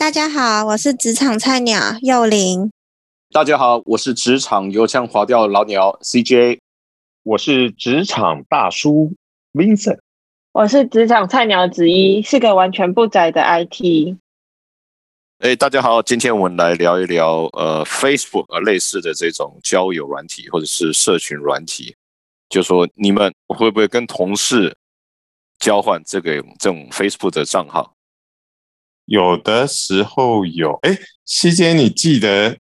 大家好，我是职场菜鸟幼玲。大家好，我是职场油腔滑调老鸟 CJ。我是职场大叔 Vincent。我是职场菜鸟子一，是个完全不宅的 IT。哎，大家好，今天我们来聊一聊呃 Facebook 呃类似的这种交友软体或者是社群软体，就说你们会不会跟同事交换这个这种 Facebook 的账号？有的时候有。哎，期间，你记得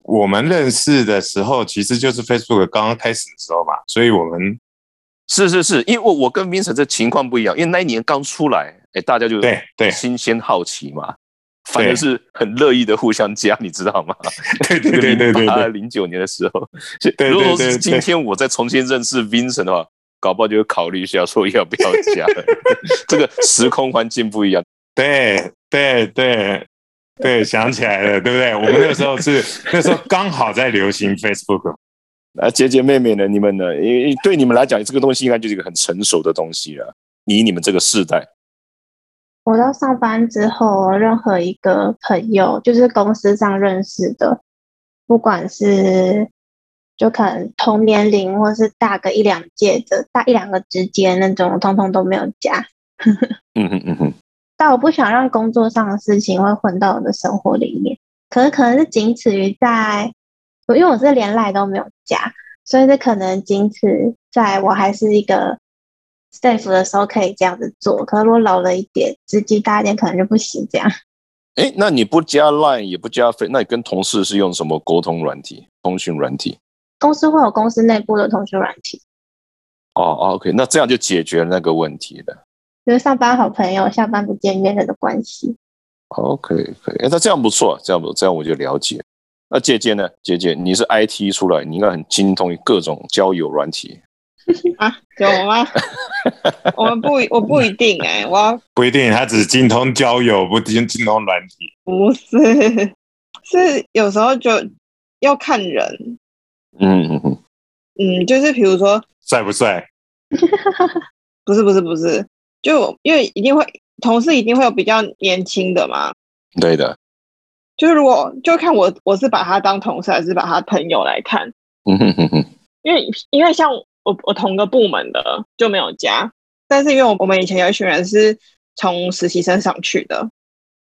我们认识的时候，其实就是 Facebook 刚刚开始的时候嘛，所以我们是是是，因为我我跟 Vincent 这情况不一样，因为那一年刚出来，哎，大家就对对新鲜好奇嘛，反正是很乐意的互相加，你知道吗？对对对对对对，零九年的时候，对如果是今天我再重新认识 Vincent 的话，搞不好就会考虑一下说要不要加。这个时空环境不一样。对对对对，想起来了，对不对？我们那时候是那时候刚好在流行 Facebook。啊，姐姐妹妹呢？你们呢？因为对你们来讲，这个东西应该就是一个很成熟的东西了。以你们这个世代，我到上班之后，任何一个朋友，就是公司上认识的，不管是就可能同年龄，或是大个一两届的，大一两个之间那种，通通都没有加。嗯 哼嗯哼。但我不想让工作上的事情会混到我的生活里面，可是可能是仅此于在，因为我是连赖都没有加，所以这可能仅此在我还是一个 staff 的时候可以这样子做，可是如果老了一点，资金大一点，可能就不行这样。哎，那你不加 line 也不加费，那你跟同事是用什么沟通软体、通讯软体？公司会有公司内部的通讯软体。哦，OK，那这样就解决那个问题了。就是上班好朋友，下班不见面的关系。OK，可以。哎，那这样不错，这样不这样我就了解。那姐姐呢？姐姐，你是 IT 出来，你应该很精通各种交友软体 啊？有吗？我们不，我不一定哎，我不一定，他只精通交友，不精精通软体。不是，是有时候就要看人。嗯嗯嗯。嗯，就是比如说帅不帅？不是不是不是。就因为一定会同事一定会有比较年轻的嘛，对的。就是如果就看我我是把他当同事还是把他朋友来看，嗯哼哼哼。因为因为像我我同个部门的就没有加，但是因为我我们以前有一群人是从实习生上去的，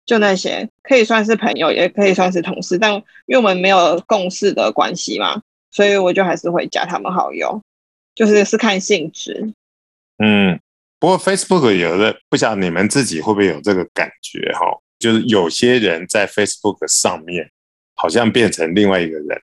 就那些可以算是朋友，也可以算是同事，但因为我们没有共事的关系嘛，所以我就还是会加他们好友，就是是看性质，嗯。不过 Facebook 有的不晓得你们自己会不会有这个感觉哈，就是有些人在 Facebook 上面好像变成另外一个人，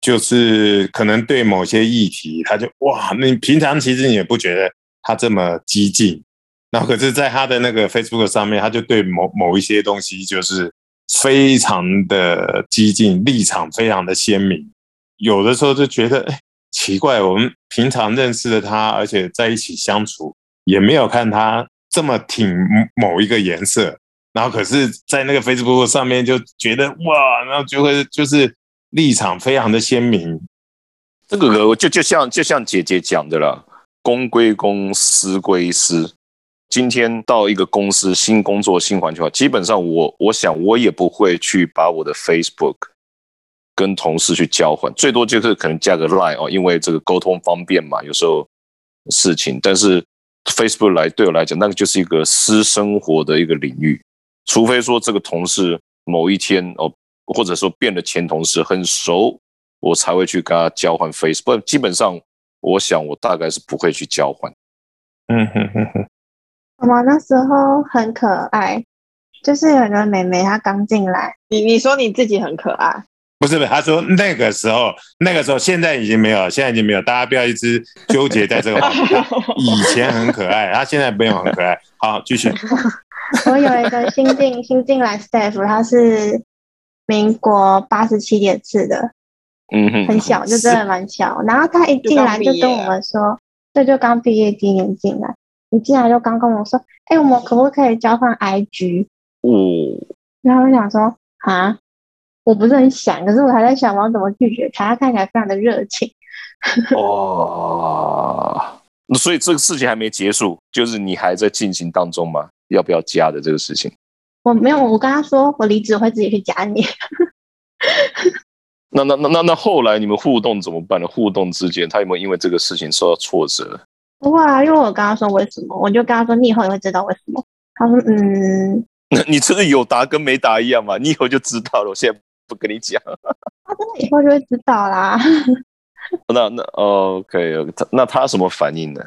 就是可能对某些议题，他就哇，你平常其实你也不觉得他这么激进，那可是在他的那个 Facebook 上面，他就对某某一些东西就是非常的激进，立场非常的鲜明，有的时候就觉得哎奇怪，我们平常认识的他，而且在一起相处。也没有看他这么挺某一个颜色，然后可是，在那个 Facebook 上面就觉得哇，然后就会就是立场非常的鲜明。这个就就像就像姐姐讲的了，公归公，私归私。今天到一个公司新工作新环境，基本上我我想我也不会去把我的 Facebook 跟同事去交换，最多就是可能加个 Line 哦，因为这个沟通方便嘛，有时候事情，但是。Facebook 来对我来讲，那个就是一个私生活的一个领域，除非说这个同事某一天哦，或者说变了前同事很熟，我才会去跟他交换 Facebook。基本上，我想我大概是不会去交换。嗯哼哼哼。我们那时候很可爱，就是有个妹妹她刚进来，你你说你自己很可爱。不是不是，他说那个时候，那个时候现在已经没有，现在已经没有，大家不要一直纠结在这个话题。以前很可爱，他现在没有很可爱。好，继续。我有一个新进新进来 staff，他是民国八十七年次的，嗯哼，很小，就真的蛮小。然后他一进来就跟我们说，这就刚毕业第一年进来，一进来就刚跟我说，哎，我们可不可以交换 IG？嗯，然后我想说，啊。我不是很想，可是我还在想我要怎么拒绝他。他看起来非常的热情。哦，那所以这个事情还没结束，就是你还在进行当中吗？要不要加的这个事情？我没有，我跟他说我离职我会自己去加你。那那那那那后来你们互动怎么办呢？互动之间，他有没有因为这个事情受到挫折？不会啊，因为我跟他说为什么，我就跟他说你以后也会知道为什么。他说嗯，那你这是有答跟没答一样嘛？你以后就知道了，我现在不跟你讲。他 真的以后就会知道啦。那那 OK，他那他什么反应呢？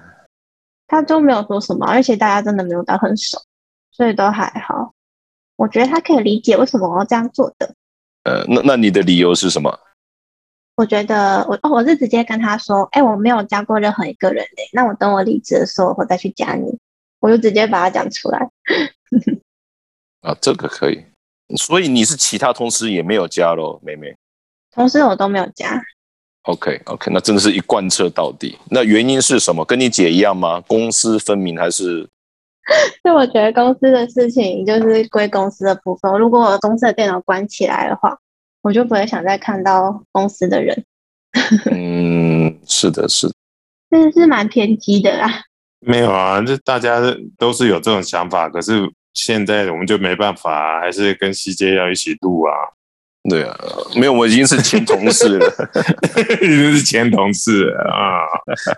他都没有说什么，而且大家真的没有到很熟，所以都还好。我觉得他可以理解为什么我要这样做的。呃，那那你的理由是什么？我觉得我哦，我是直接跟他说，哎，我没有加过任何一个人嘞。那我等我离职的时候，我再去加你。我就直接把它讲出来。啊，这个可以。所以你是其他同事也没有加咯，妹妹。同事我都没有加。OK OK，那真的是一贯彻到底。那原因是什么？跟你姐一样吗？公私分明还是？就我觉得公司的事情就是归公司的部分。如果我公司的电脑关起来的话，我就不会想再看到公司的人。嗯，是的，是的，真的是蛮偏激的啦。没有啊，这大家都是有这种想法，可是现在我们就没办法，还是跟西街要一起录啊。对啊，没有，我已经是前同事了，已经是前同事啊。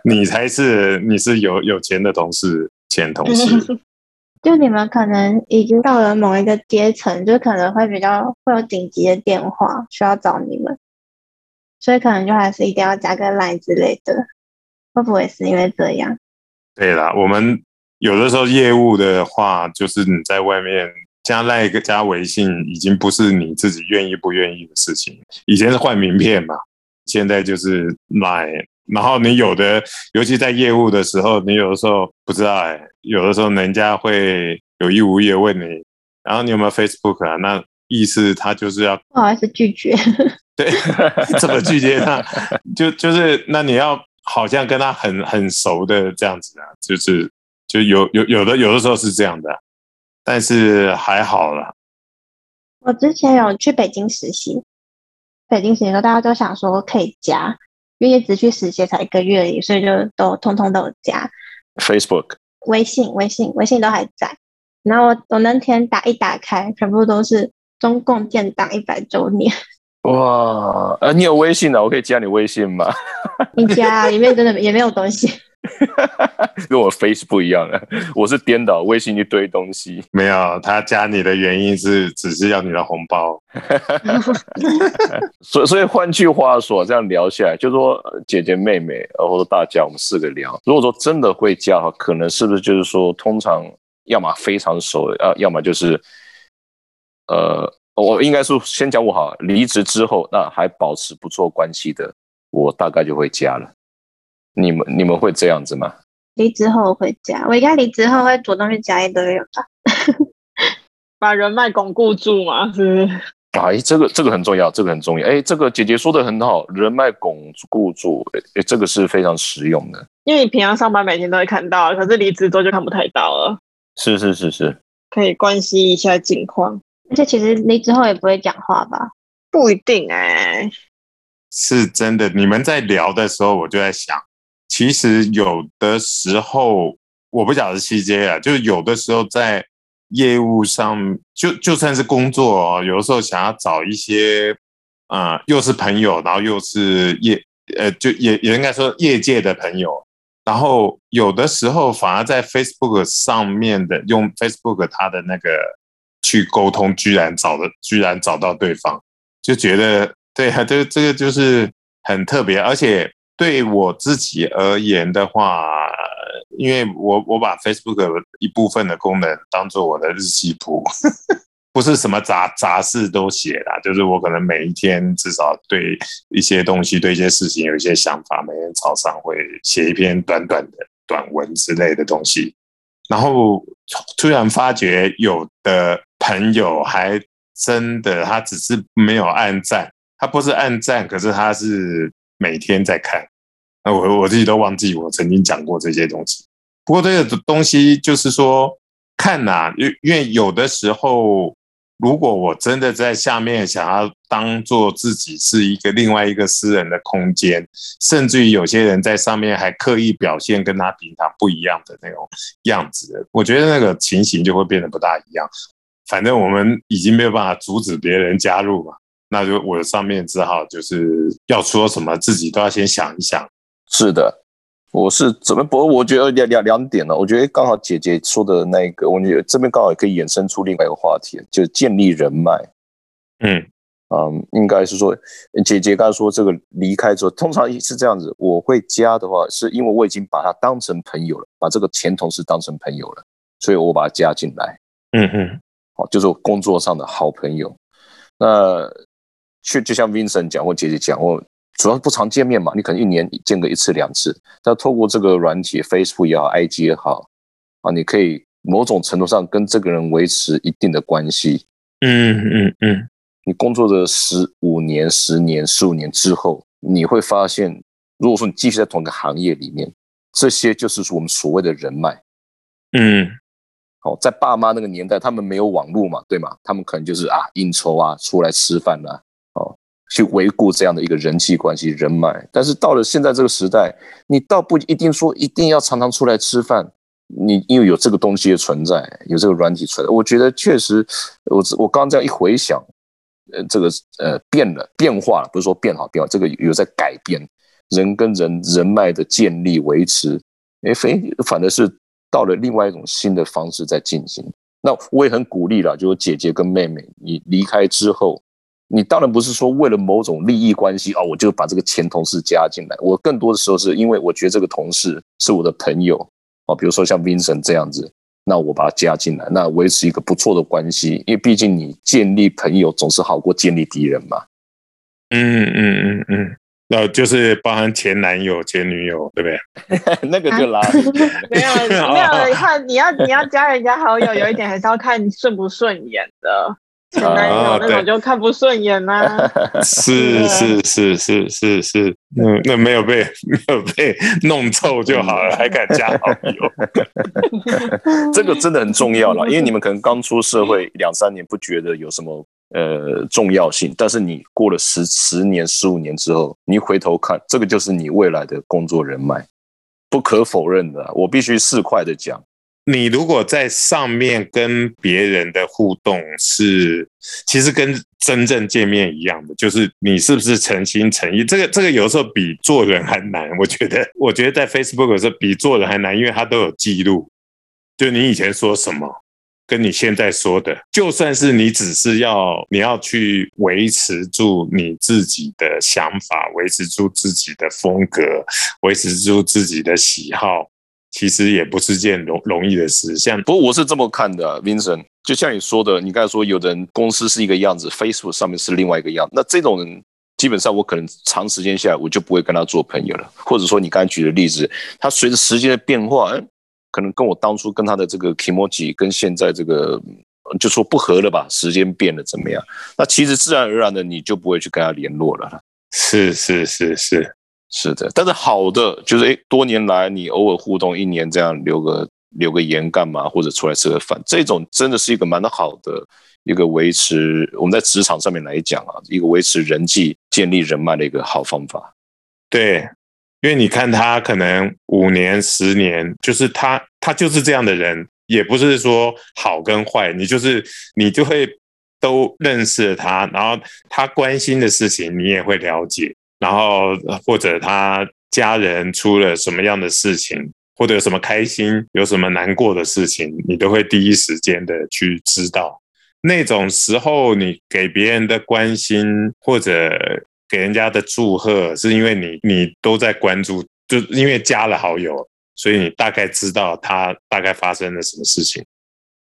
你才是，你是有有钱的同事，前同事。就你们可能已经到了某一个阶层，就可能会比较会有紧急的电话需要找你们，所以可能就还是一定要加个 line 之类的。会不会是因为这样？对啦，我们有的时候业务的话，就是你在外面。加赖个加微信已经不是你自己愿意不愿意的事情。以前是换名片嘛，现在就是买。然后你有的，尤其在业务的时候，你有的时候不知道哎，有的时候人家会有意无意的问你，然后你有没有 Facebook 啊？那意思他就是要不好意思拒绝。对，怎么拒绝他？就就是那你要好像跟他很很熟的这样子啊，就是就有有有的有的时候是这样的。但是还好啦。我之前有去北京实习，北京实习的时候大家都想说可以加，因为只去实习才一个月而已，所以就都通通都有加。Facebook、微信、微信、微信都还在。然后我我那天打一打开，全部都是中共建党一百周年。哇，呃，你有微信的，我可以加你微信吗？你加，里面真的也没有东西。跟我 Face 不一样了，我是颠倒，微信一堆东西。没有，他加你的原因是只是要你的红包。所以，所以换句话说，这样聊下来，就说姐姐妹妹，或者大家，我们四个聊。如果说真的会加，可能是不是就是说，通常要么非常熟，啊，要么就是，呃，我应该是先讲我好，离职之后，那还保持不错关系的，我大概就会加了。你们你们会这样子吗？离职后会加，我应该离职后会主动去加一堆人吧，把人脉巩固住嘛，是不是？哎，这个这个很重要，这个很重要。哎，这个姐姐说的很好，人脉巩固住，哎，这个是非常实用的。因为你平常上班每天都会看到，可是离职之后就看不太到了。是是是是，可以关心一下近况。而且其实离职后也不会讲话吧？不一定哎，是真的。你们在聊的时候，我就在想。其实有的时候，我不晓得细节啊，就是有的时候在业务上，就就算是工作哦，有的时候想要找一些，啊，又是朋友，然后又是业，呃，就也也应该说业界的朋友，然后有的时候反而在 Facebook 上面的用 Facebook 它的那个去沟通，居然找的居然找到对方，就觉得对啊，这这个就是很特别，而且。对我自己而言的话，因为我我把 Facebook 一部分的功能当做我的日记簿，不是什么杂杂事都写啦，就是我可能每一天至少对一些东西、对一些事情有一些想法，每天早上会写一篇短短的短文之类的东西，然后突然发觉有的朋友还真的他只是没有按赞，他不是按赞，可是他是。每天在看，那我我自己都忘记我曾经讲过这些东西。不过这个东西就是说看呐，因因为有的时候，如果我真的在下面想要当做自己是一个另外一个私人的空间，甚至于有些人在上面还刻意表现跟他平常不一样的那种样子，我觉得那个情形就会变得不大一样。反正我们已经没有办法阻止别人加入嘛，那就我上面只好就是要说什么，自己都要先想一想。是的，我是怎么？不过我觉得两两两点呢，我觉得刚好姐姐说的那个，我觉得这边刚好也可以衍生出另外一个话题，就是建立人脉。嗯嗯，应该是说，姐姐刚才说这个离开之后，通常是这样子。我会加的话，是因为我已经把他当成朋友了，把这个前同事当成朋友了，所以我把他加进来。嗯嗯哦，就是我工作上的好朋友。那去就像 Vincent 讲或姐姐讲，我主要不常见面嘛，你可能一年见个一次两次。但透过这个软体，Facebook 也好，IG 也好，啊，你可以某种程度上跟这个人维持一定的关系。嗯嗯嗯，你工作的十五年、十年、十五年之后，你会发现，如果说你继续在同一个行业里面，这些就是我们所谓的人脉。嗯在爸妈那个年代，他们没有网络嘛，对吗？他们可能就是啊应酬啊，出来吃饭啊，哦，去维护这样的一个人际关系、人脉。但是到了现在这个时代，你倒不一定说一定要常常出来吃饭，你因为有这个东西的存在，有这个软体存在，我觉得确实，我我刚刚这样一回想，呃，这个呃变了，变化了，不是说变好变好，这个有在改变，人跟人人脉的建立维持，哎，非反正是。到了另外一种新的方式在进行，那我也很鼓励了，就是姐姐跟妹妹，你离开之后，你当然不是说为了某种利益关系啊，我就把这个前同事加进来。我更多的时候是因为我觉得这个同事是我的朋友啊，比如说像 Vincent 这样子，那我把他加进来，那维持一个不错的关系，因为毕竟你建立朋友总是好过建立敌人嘛。嗯嗯嗯嗯。那就是包含前男友、前女友，对不对？那个就拉 没有 没有看，你要你要加人家好友，有一点还是要看顺不顺眼的。前男友那种就看不顺眼呐。是是是是是是，嗯，那没有被没有被弄臭就好了，还敢加好友？这个真的很重要了，因为你们可能刚出社会两三年，不觉得有什么。呃，重要性，但是你过了十十年、十五年之后，你回头看，这个就是你未来的工作人脉，不可否认的。我必须四块的讲，你如果在上面跟别人的互动是，其实跟真正见面一样的，就是你是不是诚心诚意。这个这个有时候比做人还难，我觉得，我觉得在 Facebook 是比做人还难，因为它都有记录，就你以前说什么。跟你现在说的，就算是你只是要你要去维持住你自己的想法，维持住自己的风格，维持住自己的喜好，其实也不是件容容易的事。像不过我是这么看的，Vincent，就像你说的，你刚才说有的人公司是一个样子，Facebook 上面是另外一个样，那这种人基本上我可能长时间下来我就不会跟他做朋友了。或者说你刚才举的例子，他随着时间的变化，可能跟我当初跟他的这个 Kimoji 跟现在这个就说不合了吧？时间变了怎么样？那其实自然而然的你就不会去跟他联络了。是是是是是的，但是好的就是哎，多年来你偶尔互动一年这样留个留个言干嘛？或者出来吃个饭，这种真的是一个蛮好的一个维持我们在职场上面来讲啊，一个维持人际、建立人脉的一个好方法。对。因为你看他可能五年、十年，就是他，他就是这样的人，也不是说好跟坏，你就是你就会都认识他，然后他关心的事情你也会了解，然后或者他家人出了什么样的事情，或者有什么开心、有什么难过的事情，你都会第一时间的去知道。那种时候，你给别人的关心或者。给人家的祝贺，是因为你你都在关注，就因为加了好友，所以你大概知道他大概发生了什么事情。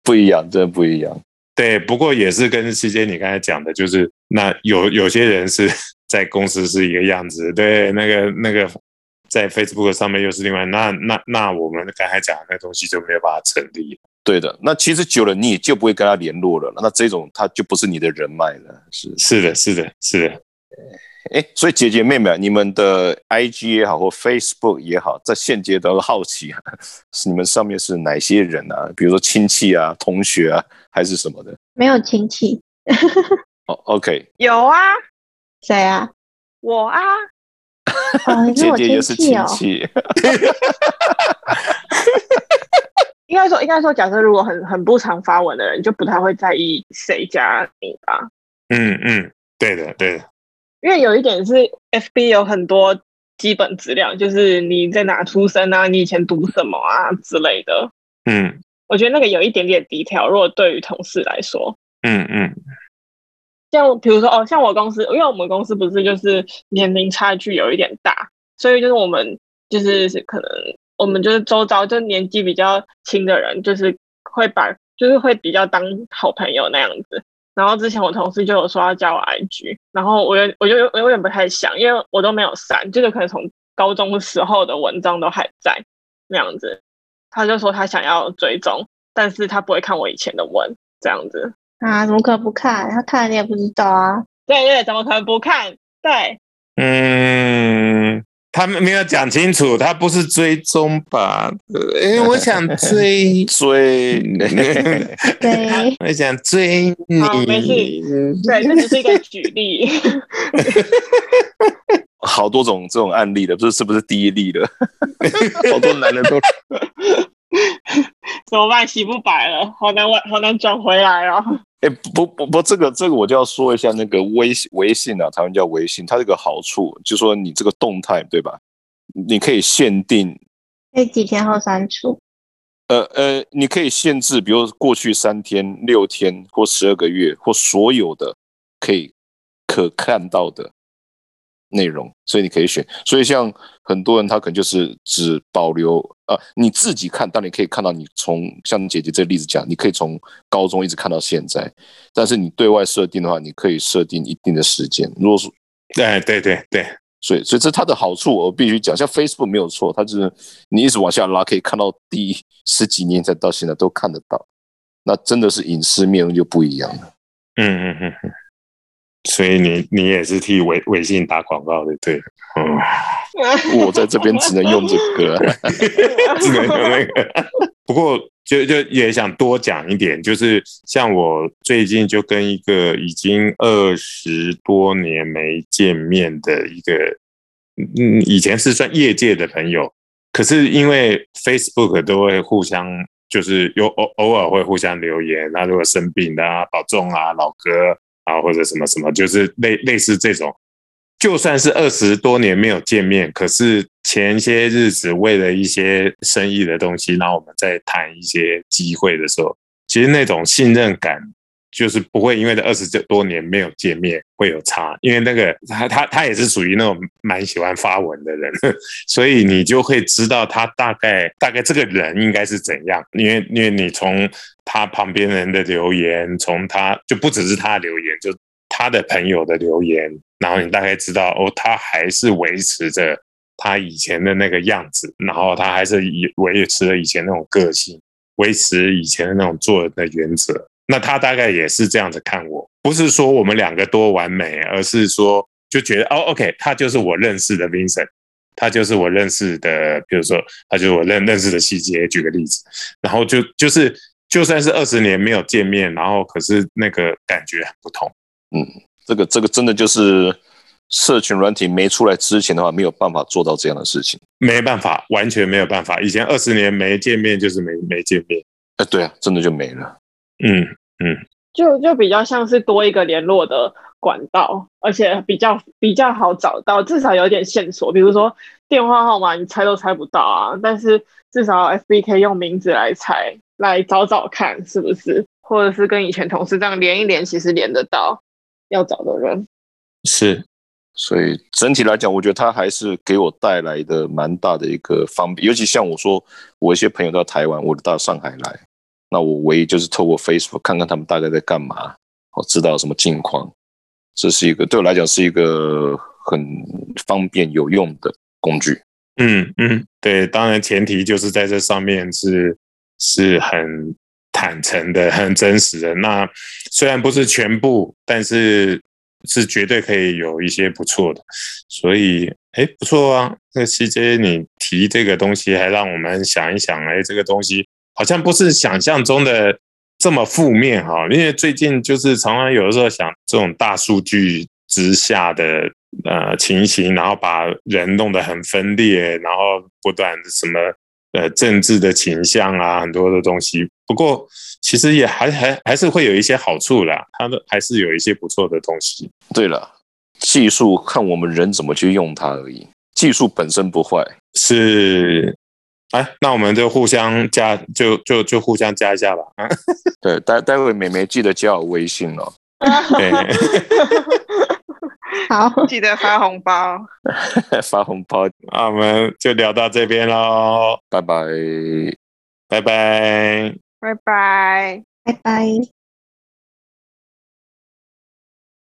不一样，真的不一样。对，不过也是跟西姐你刚才讲的，就是那有有些人是 在公司是一个样子，对，那个那个在 Facebook 上面又是另外，那那那我们刚才讲的那东西就没有办法成立。对的，那其实久了你也就不会跟他联络了，那这种他就不是你的人脉了。是是的，是的，是的。哎，所以姐姐妹妹，你们的 I G 也好，或 Facebook 也好，在现阶段好奇，是你们上面是哪些人啊？比如说亲戚啊、同学啊，还是什么的？没有亲戚。哦，OK。有啊，谁啊？我啊。哦，姐姐也是亲戚。应该说，应该说，假设如果很很不常发文的人，就不太会在意谁加你吧。嗯嗯，对的对的，因为有一点是，FB 有很多基本资料，就是你在哪出生啊，你以前读什么啊之类的。嗯我觉得那个有一点点低调，如果对于同事来说，嗯嗯像比如说哦，像我公司，因为我们公司不是就是年龄差距有一点大，所以就是我们就是可能我们就是周遭就年纪比较轻的人，就是会把就是会比较当好朋友那样子。然后之前我同事就有说要加我 IG，然后我有我就有我有点不太想，因为我都没有删，就是可能从高中时候的文章都还在那样子。他就说他想要追踪，但是他不会看我以前的文这样子。啊，怎么可能不看？他看了你也不知道啊。对对，怎么可能不看？对，嗯，他们没有讲清楚，他不是追踪吧？因为，我想追 追对，我想追好没事你。对，这只是一个举例。好多种这种案例的，不是是不是第一例了？好多男人都怎么办？洗不白了，好难好难转回来哦。哎、不不不，这个这个我就要说一下那个微微信啊，台湾叫微信，它这个好处就是说你这个动态对吧？你可以限定，可以几天后删除。呃呃，你可以限制，比如过去三天、六天或十二个月或所有的可以可看到的内容，所以你可以选。所以像很多人他可能就是只保留呃你自己看，当然你可以看到你从像姐姐这个例子讲，你可以从高中一直看到现在，但是你对外设定的话，你可以设定一定的时间。如果说对对对对，所以，所以这它的好处我必须讲，像 Facebook 没有错，它就是你一直往下拉，可以看到第十几年才到现在都看得到，那真的是隐私面就不一样了。嗯嗯嗯嗯。所以你你也是替微微信打广告的，对，嗯。我在这边只能用这个，只能用那个。不过就就也想多讲一点，就是像我最近就跟一个已经二十多年没见面的一个，嗯，以前是算业界的朋友，可是因为 Facebook 都会互相。就是有偶偶尔会互相留言，那如果生病的啊，保重啊，老哥啊，或者什么什么，就是类类似这种。就算是二十多年没有见面，可是前些日子为了一些生意的东西，然后我们在谈一些机会的时候，其实那种信任感就是不会因为这二十多年没有见面会有差，因为那个他他他也是属于那种蛮喜欢发文的人，所以你就会知道他大概大概这个人应该是怎样，因为因为你从他旁边人的留言，从他就不只是他留言，就他的朋友的留言。然后你大概知道哦，他还是维持着他以前的那个样子，然后他还是以维持了以前那种个性，维持以前的那种做人的原则。那他大概也是这样子看我，不是说我们两个多完美，而是说就觉得哦，OK，他就是我认识的 Vincent，他就是我认识的，比如说他就是我认认识的细节。举个例子，然后就就是就算是二十年没有见面，然后可是那个感觉很不同，嗯。这个这个真的就是社群软体没出来之前的话，没有办法做到这样的事情。没办法，完全没有办法。以前二十年没见面就是没没见面。哎，对啊，真的就没了。嗯嗯，就就比较像是多一个联络的管道，而且比较比较好找到，至少有点线索。比如说电话号码，你猜都猜不到啊。但是至少可以用名字来猜，来找找看是不是，或者是跟以前同事这样连一连，其实连得到。要找的人是，所以整体来讲，我觉得他还是给我带来的蛮大的一个方便。尤其像我说，我一些朋友到台湾，我到上海来，那我唯一就是透过 Facebook 看看他们大概在干嘛，我知道什么近况。这是一个对我来讲是一个很方便有用的工具。嗯嗯，对，当然前提就是在这上面是是很。坦诚的、很真实的，那虽然不是全部，但是是绝对可以有一些不错的。所以，哎，不错啊！那 CJ 你提这个东西，还让我们想一想，哎，这个东西好像不是想象中的这么负面哈。因为最近就是常常有的时候想，这种大数据之下的呃情形，然后把人弄得很分裂，然后不断什么。呃政治的倾向啊，很多的东西。不过其实也还还还是会有一些好处啦，它的还是有一些不错的东西。对了，技术看我们人怎么去用它而已，技术本身不坏。是，哎，那我们就互相加，就就就互相加一下吧。啊，对，待待会美眉记得加我微信哦。对，好，记得发红包。发红包，那我们就聊到这边喽，拜拜。拜拜。拜拜。拜拜。